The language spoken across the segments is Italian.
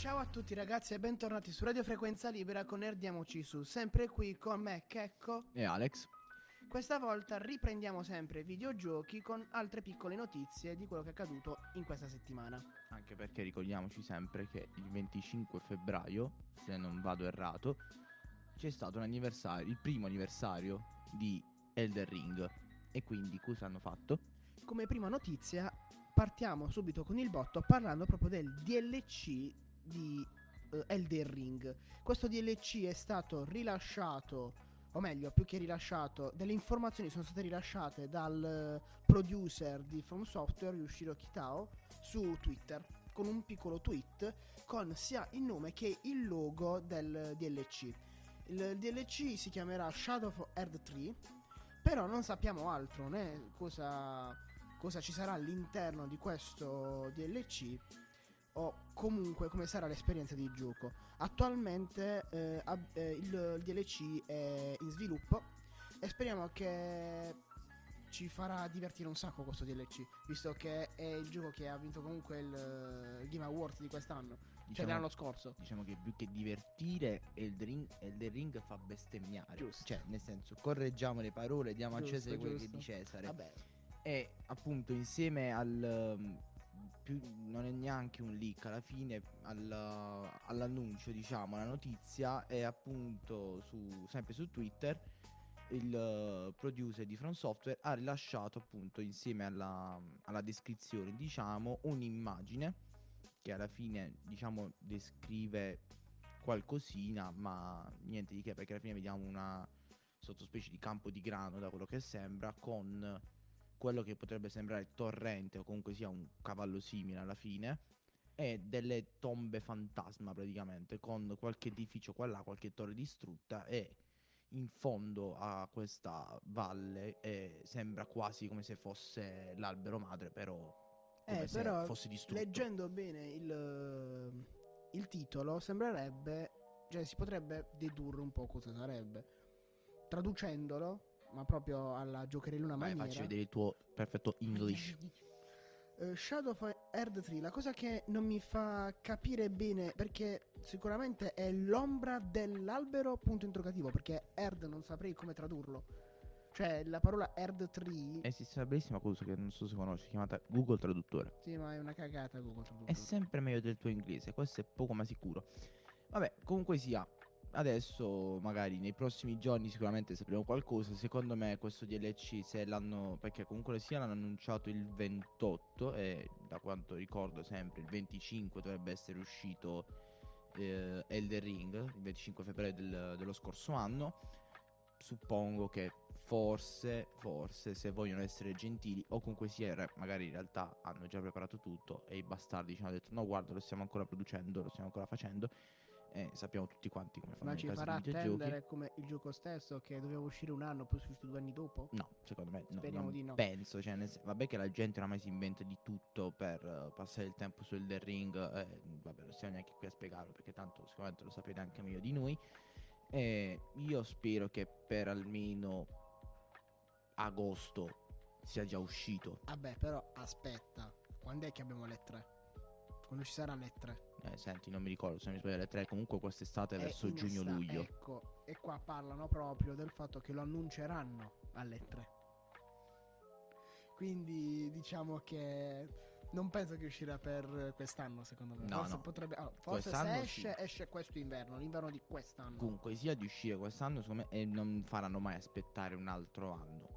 Ciao a tutti ragazzi e bentornati su Radio Frequenza Libera con Erdiamoci su, sempre qui con me Checco. E Alex. Questa volta riprendiamo sempre videogiochi con altre piccole notizie di quello che è accaduto in questa settimana. Anche perché ricordiamoci sempre che il 25 febbraio, se non vado errato, c'è stato il primo anniversario di Elder Ring. E quindi cosa hanno fatto? Come prima notizia partiamo subito con il botto parlando proprio del DLC di uh, Elder Ring. Questo DLC è stato rilasciato o meglio, più che rilasciato, delle informazioni sono state rilasciate dal producer di From Software, Yushiro Kitao, su Twitter, con un piccolo tweet con sia il nome che il logo del DLC. Il DLC si chiamerà Shadow of Earth 3, però non sappiamo altro, né cosa, cosa ci sarà all'interno di questo DLC o comunque come sarà l'esperienza di gioco. Attualmente eh, ab- eh, il, il, DLC è in sviluppo e speriamo che ci farà divertire un sacco questo DLC, visto che è il gioco che ha vinto comunque il, il Game Awards di quest'anno, cioè Diciamo- cioè l'anno scorso. Diciamo che più che divertire, Elder Ring, Ring fa bestemmiare. Giusto. Cioè, nel senso, correggiamo le parole, diamo Giusto, a Cesare quello che è di Cesare. Vabbè, E appunto insieme al... più- non è neanche un leak alla fine al- all'annuncio diciamo la notizia è appunto su, sempre su Twitter il uh, producer di From Software ha rilasciato appunto insieme alla, alla descrizione diciamo un'immagine che alla fine diciamo descrive qualcosina ma niente di che perché alla fine vediamo una sottospecie di campo di grano da quello che sembra con quello che potrebbe sembrare torrente o comunque sia un cavallo simile alla fine e delle tombe fantasma praticamente con qualche edificio qua e là, qualche torre distrutta e in fondo a questa valle eh, sembra quasi come se fosse l'albero madre però come Eh, se però, fosse distrutto leggendo bene il, il titolo sembrerebbe, cioè si potrebbe dedurre un po' cosa sarebbe. Traducendolo, ma proprio alla giocherellona Vai, maniera. facci vedere il tuo perfetto English Eh, Shadow of Earth 3, la cosa che non mi fa capire bene, perché sicuramente è l'ombra dell'albero, punto interrogativo, perché Erd non saprei come tradurlo. Cioè, la parola Erd 3, esiste una bellissima cosa che non so se conosci chiamata Google Traduttore sì, ma è una cagata Google Traduttore. È sempre meglio del tuo inglese, questo è poco ma sicuro. Vabbè, comunque sia, adesso magari nei prossimi giorni sicuramente sapremo qualcosa. Secondo me questo DLC se l'hanno perché comunque sia l'hanno annunciato il 28 e da quanto ricordo sempre il 25 dovrebbe essere uscito eh, Elder Ring, il 25 febbraio del- dello scorso anno. Suppongo che forse, forse, se vogliono essere gentili, o comunque sia, magari in realtà hanno già preparato tutto e i bastardi ci hanno detto: No, guarda, lo stiamo ancora producendo, lo stiamo ancora facendo. E sappiamo tutti quanti come fanno Ma ci farà attendere come il gioco stesso che doveva uscire un anno, poi è uscito due anni dopo? No, secondo me no, Speriamo non di no. penso. Cioè, nel vabbè, che la gente oramai si inventa di tutto per eh, passare il tempo sul The Ring. eh, vabbè, non stiamo neanche qui a spiegarlo perché tanto sicuramente lo sapete anche meglio di noi. E io spero che per almeno agosto sia già uscito. Vabbè, però aspetta, quando è che abbiamo le tre? Quando ci sarà le tre? Eh, senti, non mi ricordo se mi sbaglio le tre. Comunque quest'estate È verso in estate, giugno-luglio. Ecco, e qua parlano proprio del fatto che lo annunceranno alle 3. Quindi diciamo che non penso che uscirà per quest'anno, secondo me. No, forse no. potrebbe. allora, forse se Quest'anno esce, sì. esce questo inverno, l'inverno di quest'anno. Comunque sia di uscire quest'anno secondo me e non faranno mai aspettare un altro anno.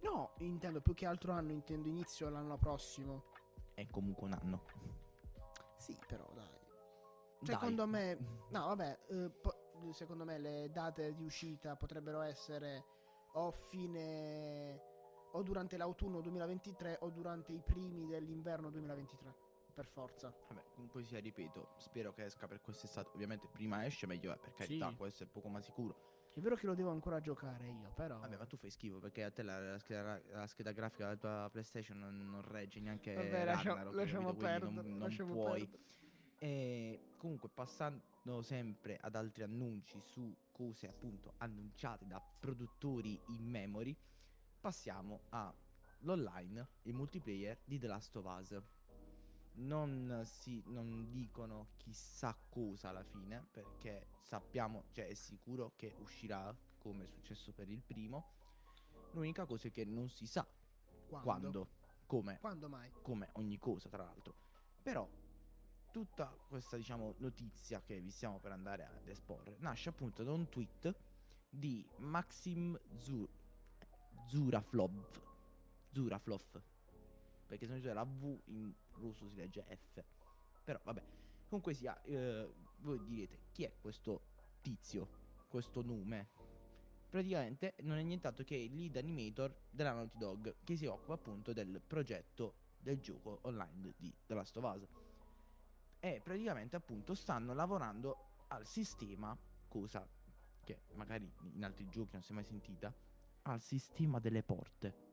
No, intendo più che altro anno, intendo inizio l'anno prossimo. È comunque un anno. Sì, però dai. Dai. Secondo me, no, vabbè, eh, po- secondo me le date di uscita potrebbero essere o fine o durante l'autunno 2023 o durante i primi dell'inverno 2023, per forza. Vabbè, comunque sia, ripeto, spero che esca per quest'estate. Ovviamente prima esce meglio è, per carità, Sì. questo è poco ma sicuro. È vero che lo devo ancora giocare io, però Vabbè, ma tu fai schifo perché a te la, la scheda, la scheda grafica della tua PlayStation non, non regge neanche Vabbè, lasciamo? Quindi perdere, non, non lasciamo puoi. E comunque passando sempre ad altri annunci su cose appunto annunciate da produttori in memory, passiamo all'online, il multiplayer di The Last of Us. Non, si, non dicono chissà cosa alla fine, perché sappiamo, cioè è sicuro che uscirà come è successo per il primo. L'unica cosa è che non si sa Quando? quando, come, Quando mai? come ogni cosa, tra l'altro. Però tutta questa, diciamo, notizia che vi stiamo per andare ad esporre nasce appunto da un tweet di Maxim Zu- Zuraflov. Zuraflov. Perché se non c'è la V in russo si legge F. Però vabbè. Comunque sia, eh, voi direte chi è questo tizio, questo nome? Praticamente non è nient'altro che il lead animator della Naughty Dog che si occupa appunto del progetto del gioco online di The Last of Us. E praticamente appunto stanno lavorando al sistema, cosa che magari in altri giochi non si è mai sentita, al sistema delle porte.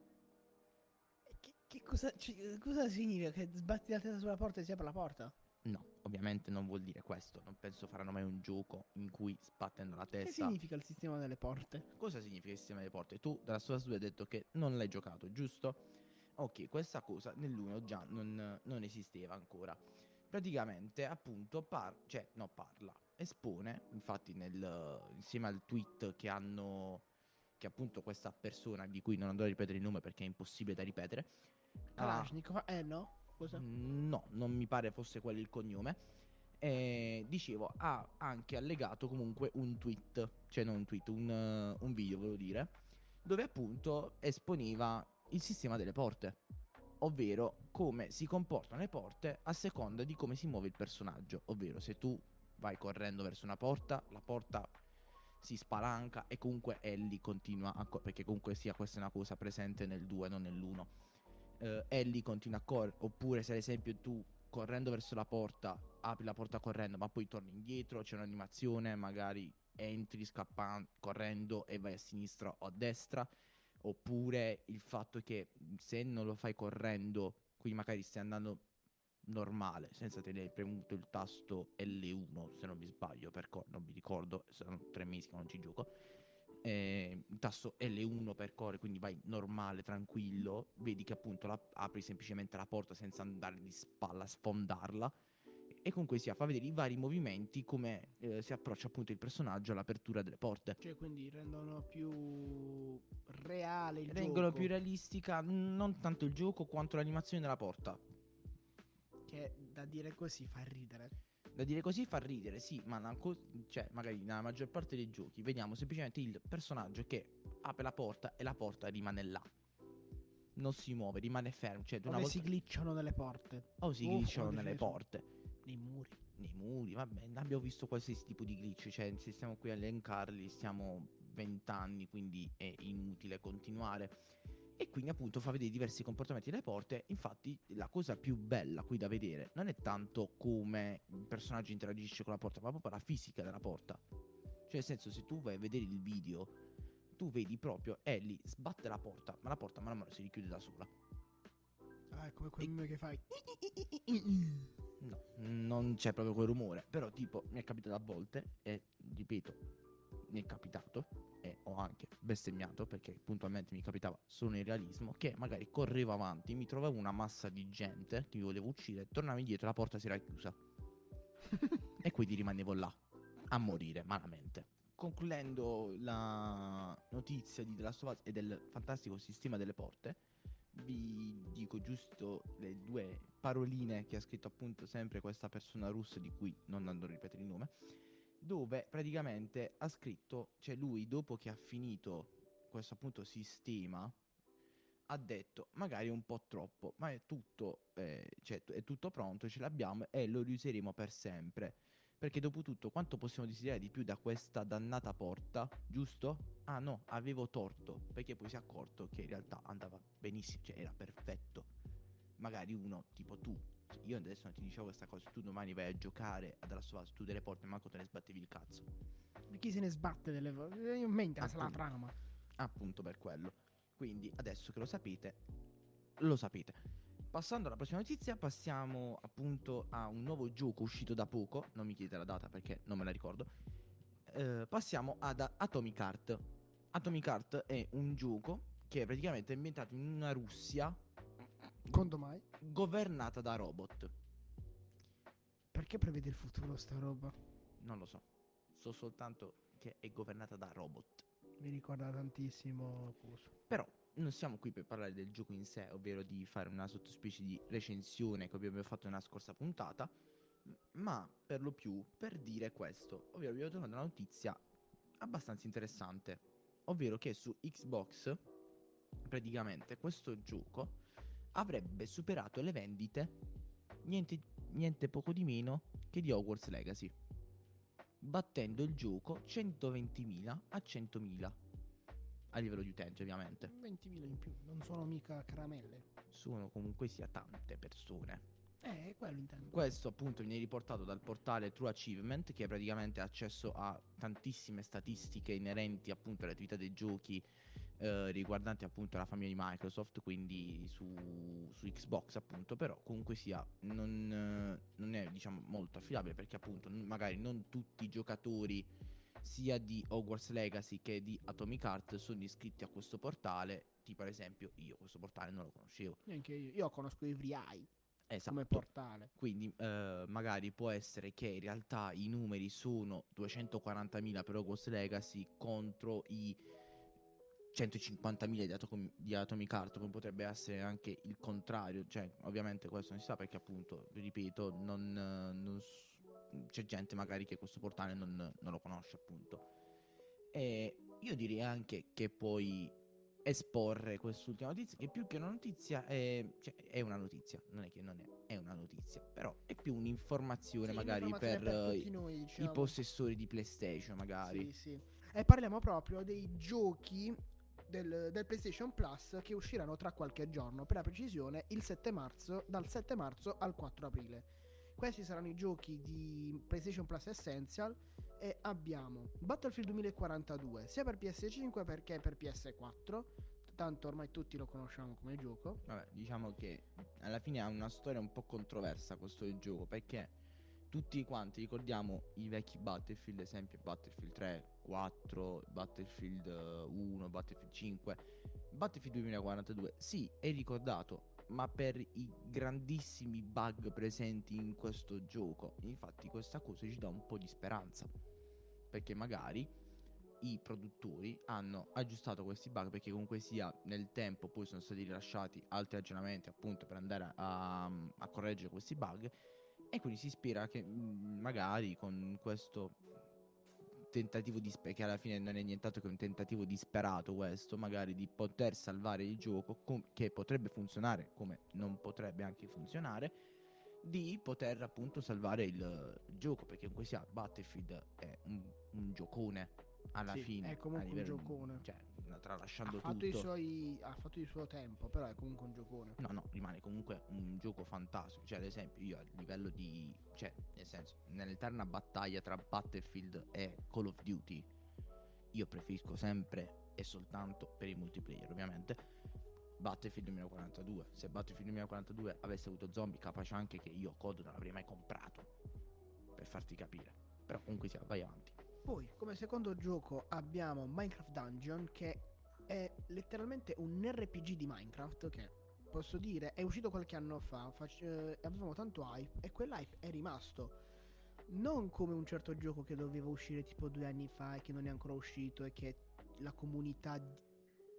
Che, che cosa, ci- cosa significa? Che sbatti la testa sulla porta e si apre la porta? No, ovviamente non vuol dire questo. Non penso faranno mai un gioco in cui sbattendo la Che testa. significa il sistema delle porte? Cosa significa il sistema delle porte? Tu dalla sua studio hai detto che non l'hai giocato, giusto? Ok, questa cosa nell'uno già non, non esisteva ancora. Praticamente, appunto, par- cioè, no, parla, espone, infatti, nel, insieme al tweet che hanno, che appunto questa persona, di cui non andrò a ripetere il nome perché è impossibile da ripetere. Ha- Kalashnikov? Eh no? Cosa? Mm, No, non mi pare fosse quello il cognome. Eh, dicevo, ha anche allegato comunque un tweet, cioè non un tweet, un, eh, un video, volevo dire, dove appunto esponeva il sistema delle porte, ovvero come si comportano le porte a seconda di come si muove il personaggio, ovvero se tu vai correndo verso una porta, la porta si spalanca e comunque Ellie continua a co- perché comunque sia questa è una cosa presente nel 2 non nell'1 eh, Ellie continua a correre, oppure se ad esempio tu correndo verso la porta apri la porta correndo, ma poi torni indietro, c'è un'animazione, magari entri scappando, correndo e vai a sinistra o a destra, oppure il fatto che se non lo fai correndo, quindi magari stai andando normale, senza tenere premuto il tasto L1, se non mi sbaglio, per co- non mi ricordo, sono tre mesi che non ci gioco eh, il tasto L1 per core, quindi vai normale, tranquillo, vedi che appunto la- apri semplicemente la porta senza andare di spalla a sfondarla. E comunque sia, fa vedere i vari movimenti, come eh, si approccia appunto il personaggio all'apertura delle porte. Cioè, quindi rendono più reale il Rendono gioco. più realistica non tanto il gioco quanto l'animazione della porta. Che da dire così fa ridere. Da dire così fa ridere, sì, ma co- cioè, magari nella maggior parte dei giochi vediamo semplicemente il personaggio che apre la porta e la porta rimane là. Non si muove, rimane fermo. Cioè, una Dove volta... si glitchano nelle porte. o si Uff, glitchano nelle porte, Nei muri. nei muri, vabbè, abbiamo visto qualsiasi tipo di glitch, cioè se stiamo qui a elencarli stiamo 20 anni, quindi è inutile continuare. E quindi appunto fa vedere diversi comportamenti delle porte, infatti la cosa più bella qui da vedere non è tanto come il personaggio interagisce con la porta, ma proprio la fisica della porta. Cioè nel senso se tu vai a vedere il video, tu vedi proprio Ellie sbatte la porta, ma la porta man mano si richiude da sola. Ah, è come quel E- che fai. No, non c'è proprio quel rumore. Però, tipo, mi è capitato a volte, e ripeto, mi è capitato, ho anche bestemmiato perché puntualmente mi capitava solo in realismo, che magari correvo avanti, mi trovavo una massa di gente che mi volevo uccidere, tornavo indietro, la porta si era chiusa. e quindi rimanevo là, a morire malamente. Concludendo la notizia di The Last of Us e del fantastico sistema delle porte, vi dico giusto le due paroline che ha scritto appunto sempre questa persona russa di cui non andrò a ripetere il nome, dove praticamente ha scritto, cioè lui dopo che ha finito questo appunto sistema, ha detto magari un po' troppo, ma è tutto, eh, cioè, è tutto pronto, ce l'abbiamo e lo riuseremo per sempre. Perché dopo tutto, quanto possiamo desiderare di più da questa dannata porta, giusto? Ah no, avevo torto, perché poi si è accorto che in realtà andava benissimo, cioè era perfetto. Magari uno, tipo tu, io adesso non ti dicevo questa cosa, tu domani vai a giocare ad Last of Us, tu delle porte, manco te ne sbattevi il cazzo. Chi se ne sbatte delle volte? Io mi interessa la trama. Appunto per quello. Quindi adesso che lo sapete, lo sapete. Passando alla prossima notizia, passiamo appunto a un nuovo gioco uscito da poco. Non mi chiedete la data perché non me la ricordo. Eh, passiamo ad Atomic Heart. Atomic Heart è un gioco che è praticamente ambientato in una Russia Quando mai? governata da robot. Che prevede il futuro sta roba? Non lo so. So soltanto che è governata da robot. Mi ricorda tantissimo. Però non siamo qui per parlare del gioco in sé, ovvero di fare una sottospecie di recensione che abbiamo fatto nella scorsa puntata, ma per lo più per dire questo, ovvero vi ho trovato una notizia abbastanza interessante, ovvero che su Xbox praticamente questo gioco avrebbe superato le vendite niente, niente poco di meno che di Hogwarts Legacy, battendo il gioco 120.000 a 100.000 a livello di utenti ovviamente. 20.000 in più, non sono mica caramelle. Sono comunque sia tante persone. Eh, quello intendo. Questo appunto viene riportato dal portale True Achievement che praticamente ha accesso a tantissime statistiche inerenti appunto alle attività dei giochi eh, riguardanti appunto la famiglia di Microsoft, quindi su, su Xbox appunto, però comunque sia non, eh, non è diciamo molto affidabile perché appunto magari non tutti i giocatori sia di Hogwarts Legacy che di Atomic Heart sono iscritti a questo portale, tipo ad esempio io questo portale non lo conoscevo. Neanche io. Io conosco Every Eye Esatto. come portale. Quindi eh, magari può essere che in realtà i numeri sono 240.000 per Hogwarts Legacy contro i 150.000 di, Atom- di Atomic Heart, come potrebbe essere anche il contrario. Cioè, ovviamente questo non si sa perché appunto, ripeto, non, non c'è gente magari che questo portale non, non lo conosce appunto. E io direi anche che puoi esporre quest'ultima notizia, che più che una notizia è, cioè, è una notizia, non è che non è, è una notizia, però è più un'informazione Sì, magari un'informazione per, eh, tutti noi, i diciamo. possessori di PlayStation magari. Sì, sì. E parliamo proprio dei giochi del, del PlayStation Plus che usciranno tra qualche giorno, per la precisione il 7 marzo, dal 7 marzo al 4 aprile. Questi saranno i giochi di PlayStation Plus Essential e abbiamo Battlefield 2042 sia per PS5 perché per PS4, tanto ormai tutti lo conosciamo come gioco. Vabbè, diciamo che alla fine ha una storia un po' controversa questo gioco perché tutti quanti ricordiamo i vecchi Battlefield, esempio Battlefield 3, 4, Battlefield eh, 1, Battlefield 5, Battlefield 2042, sì, è ricordato, ma per i grandissimi bug presenti in questo gioco. Infatti questa cosa ci dà un po' di speranza, perché magari i produttori hanno aggiustato questi bug perché comunque sia nel tempo poi sono stati rilasciati altri aggiornamenti appunto per andare a, a correggere questi bug e quindi si spera che mm, magari con questo tentativo di spe- che alla fine non è nient'altro che un tentativo disperato questo magari di poter salvare il gioco com- che potrebbe funzionare come non potrebbe anche funzionare di poter appunto salvare il gioco perché comunque sia Battlefield è un, un giocone alla Sì, fine è comunque a un livello- giocone. cioè Ha tralasciando fatto, i tutto suoi, ha fatto il suo tempo, però è comunque un giocone. No, no, rimane comunque un gioco fantastico. Cioè, ad esempio, io a livello di. cioè, nel senso, nell'eterna battaglia tra Battlefield e Call of Duty, io preferisco sempre e soltanto per il multiplayer, ovviamente. Battlefield 2042. Se Battlefield 2042 avesse avuto zombie, capace anche che io COD non l'avrei mai comprato. Per farti capire. Però comunque sia, vai avanti. Poi, come secondo gioco, abbiamo Minecraft Dungeon, che è letteralmente un RPG di Minecraft, che posso dire è uscito qualche anno fa, fac- eh, avevamo tanto hype, e quell'hype è rimasto. Non come un certo gioco che doveva uscire tipo due anni fa e che non è ancora uscito e che la comunità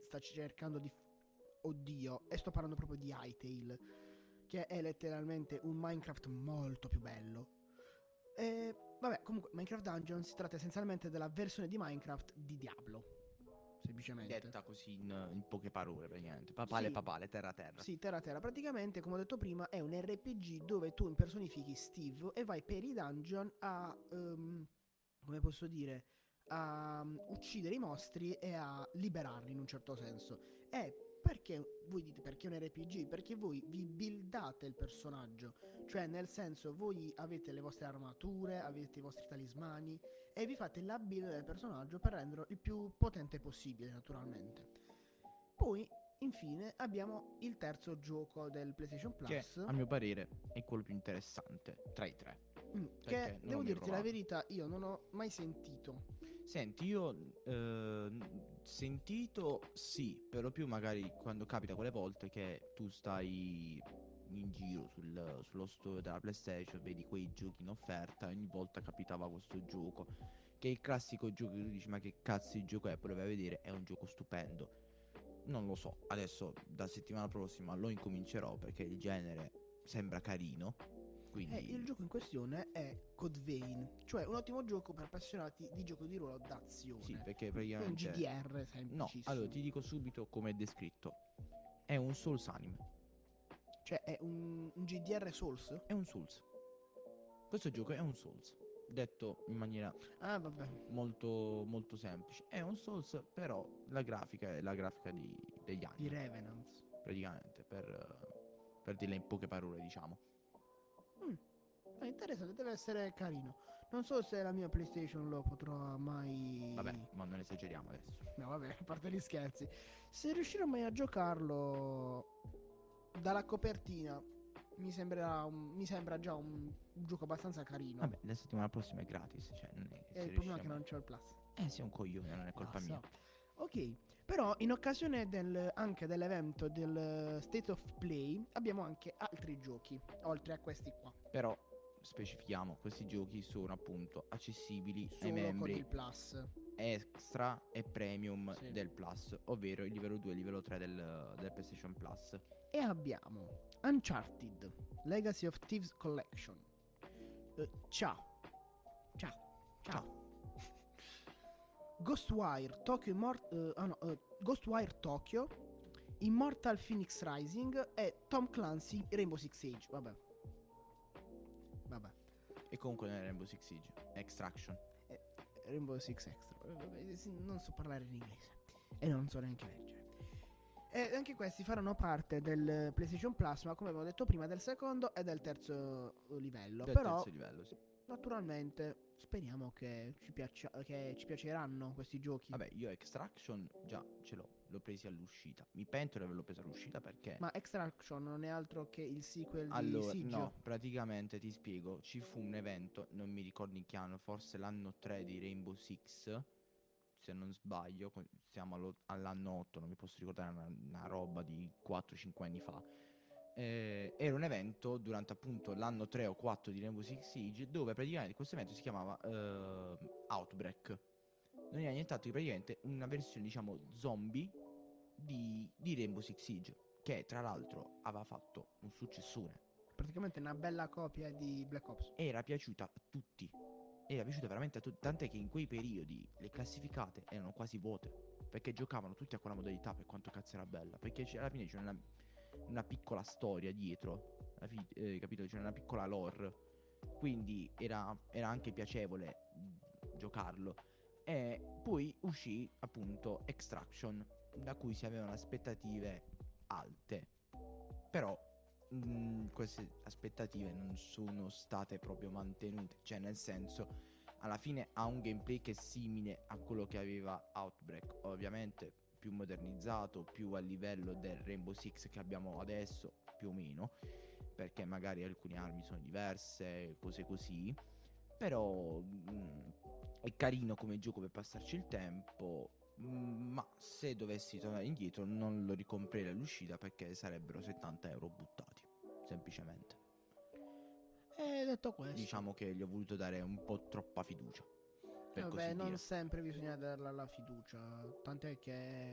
sta cercando di... Oddio, e sto parlando proprio di Hytale, che è letteralmente un Minecraft molto più bello. E vabbè, comunque Minecraft Dungeon si tratta essenzialmente della versione di Minecraft di Diablo. Semplicemente. Detta così in, in poche parole, praticamente. Papale, Sì. papale, terra, terra. Sì, terra terra. Praticamente, come ho detto prima, è un RPG dove tu impersonifichi Steve e vai per i dungeon a. ehm, come posso dire? A um, uccidere i mostri e a liberarli in un certo senso. E perché voi dite perché è un RPG? Perché voi vi buildate il personaggio. Cioè, nel senso, voi avete le vostre armature, avete i vostri talismani e vi fate la build del personaggio per renderlo il più potente possibile, naturalmente. Poi, infine, abbiamo il terzo gioco del PlayStation Che Plus. a mio parere è quello più interessante tra i tre. mm, che devo dirti la verità, io non ho mai sentito. Senti, io eh, sentito sì, per lo più magari quando capita quelle volte che tu stai in giro sul- sullo store della PlayStation, vedi quei giochi in offerta, ogni volta capitava questo gioco. Che è il classico gioco che tu dici, ma che cazzo di gioco è? Poi vai a vedere, è un gioco stupendo. Non lo so, adesso da settimana prossima lo incomincerò perché il genere sembra carino. Quindi Eh, il gioco in questione è Code Vein, cioè un ottimo gioco per appassionati di gioco di ruolo d'azione. sì, perché un praticamente GDR No, semplicissimo. allora ti dico subito come è descritto. È un Souls anime. Cioè è un, un GDR Souls? È un Souls. Questo gioco è un Souls. Detto in maniera Ah, molto, molto semplice. È un Souls, però la grafica è la grafica di- degli Di anni. Revenants. Praticamente, per, per dirla in poche parole, diciamo. È interessante, deve essere carino. Non so se la mia PlayStation lo potrà mai. Vabbè, ma non esageriamo adesso. No, vabbè, a parte gli scherzi. Se riuscirò mai a giocarlo dalla copertina, mi, sembrerà un- mi sembra già un, gioco abbastanza carino. Vabbè, la settimana prossima è gratis. Cioè, non è se il problema è che riusciamo- non c'ho il plus. Eh, sei un coglione, non è colpa so. mia. Ok, però in occasione del- anche dell'evento del State of Play abbiamo anche altri giochi, oltre a questi qua. Però specifichiamo, questi giochi sono appunto accessibili ai Solo con membri il plus. extra e premium Sì. del Plus, ovvero il livello 2 e il livello 3 del, del PlayStation Plus. E abbiamo Uncharted Legacy of Thieves Collection. Eh, ciao. Ciao. Ciao. Ghostwire Tokyo Immort- eh, ah no, eh, Ghostwire Tokyo Immortal Phoenix Rising e Tom Clancy Rainbow Six Siege. Vabbè. Vabbè. E comunque non è Rainbow Six Siege, Extraction. Rainbow Six Extra. Eh, Non so parlare in inglese. E non so neanche leggere. E anche questi faranno parte del PlayStation Plus, ma come abbiamo detto prima, del secondo e del terzo livello. Del Però, terzo livello, sì. Naturalmente, speriamo che ci, piaccia- che ci piaceranno questi giochi. Vabbè, io Extraction già ce l'ho, l'ho presi all'uscita. Mi pento di averlo preso all'uscita perché... Ma Extraction non è altro che il sequel Allora, di Siege. no, praticamente ti spiego, ci fu un evento, non mi ricordo in che anno, forse l'anno 3 di Rainbow Six, se non sbaglio, siamo all'anno 8, non mi posso ricordare una, una roba di 4-5 anni fa. Eh, era un evento durante appunto l'anno 3 o 4 di Rainbow Six Siege dove praticamente questo evento si chiamava eh, Outbreak. Non era nient'altro che praticamente una versione diciamo zombie di, di Rainbow Six Siege che tra l'altro aveva fatto un successone Praticamente una bella copia di Black Ops. era piaciuta a tutti. Era piaciuta veramente a tutti. Tant'è che in quei periodi le classificate erano quasi vuote. Perché giocavano tutti a quella modalità per quanto cazzo era bella. Perché alla fine c'era una, una piccola storia dietro. eh, capito? C'era una piccola lore. Quindi era, era anche piacevole giocarlo. E poi uscì appunto Extraction, da cui si avevano aspettative alte. Però mh, queste aspettative non sono state proprio mantenute. Cioè, nel senso, alla fine ha un gameplay che è simile a quello che aveva Outbreak. Ovviamente più modernizzato, più a livello del Rainbow Six che abbiamo adesso, più o meno. Perché magari alcune armi sono diverse, cose così. Però mh, è carino come gioco per passarci il tempo. mh, Ma se dovessi tornare indietro non lo ricomprerei all'uscita perché sarebbero 70 euro buttati. Semplicemente. E detto questo. Diciamo che gli ho voluto dare un po' troppa fiducia. Vabbè, non dire. sempre bisogna darla la fiducia. Tant'è che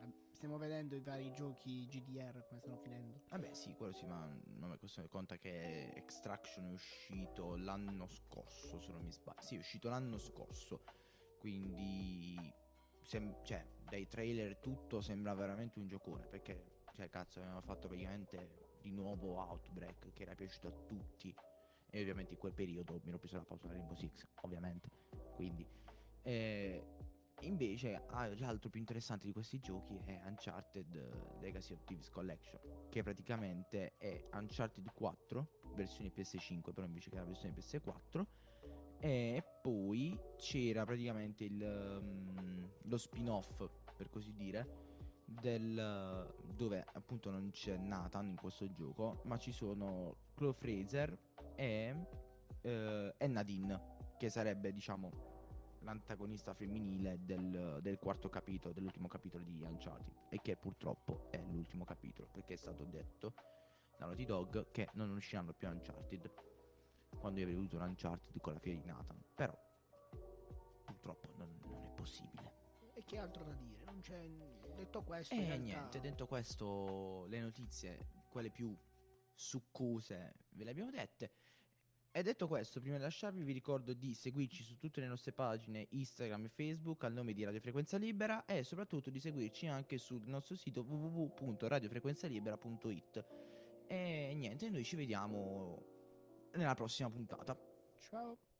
eh, stiamo vedendo i vari giochi GDR come stanno finendo. Vabbè, sì, quello sì, ma non è questione conta che Extraction è uscito l'anno scorso, se non mi sbaglio. Sì, è uscito l'anno scorso. Quindi, sem- cioè, dai trailer tutto sembra veramente un giocone. Perché, cioè, cazzo, avevano fatto praticamente di nuovo Outbreak, che era piaciuto a tutti. E ovviamente in quel periodo mi ero preso la pausa da Rainbow Six, ovviamente. Quindi, eh, invece, ah, l'altro più interessante di questi giochi è Uncharted eh, Legacy of Thieves Collection, che praticamente è Uncharted 4, versione PS5, però invece che la versione PS4. E poi c'era praticamente il, um, lo spin-off, per così dire, del, dove appunto non c'è Nathan in questo gioco, ma ci sono Chloe Fraser e, eh, e Nadine, che sarebbe diciamo l'antagonista femminile del, del quarto capitolo, dell'ultimo capitolo di Uncharted, e che purtroppo è l'ultimo capitolo, perché è stato detto da Naughty Dog che non usciranno più Uncharted. Quando io avrei avuto un Uncharted con la figlia di Nathan. Però purtroppo non, non è possibile. E che altro da dire? Non c'è. Detto questo. E realtà- niente, detto questo, le notizie, quelle più succose, ve le abbiamo dette. E detto questo, prima di lasciarvi vi ricordo di seguirci su tutte le nostre pagine Instagram e Facebook al nome di Radio Frequenza Libera e soprattutto di seguirci anche sul nostro sito www.radiofrequenzalibera.it. E niente, noi ci vediamo nella prossima puntata. Ciao.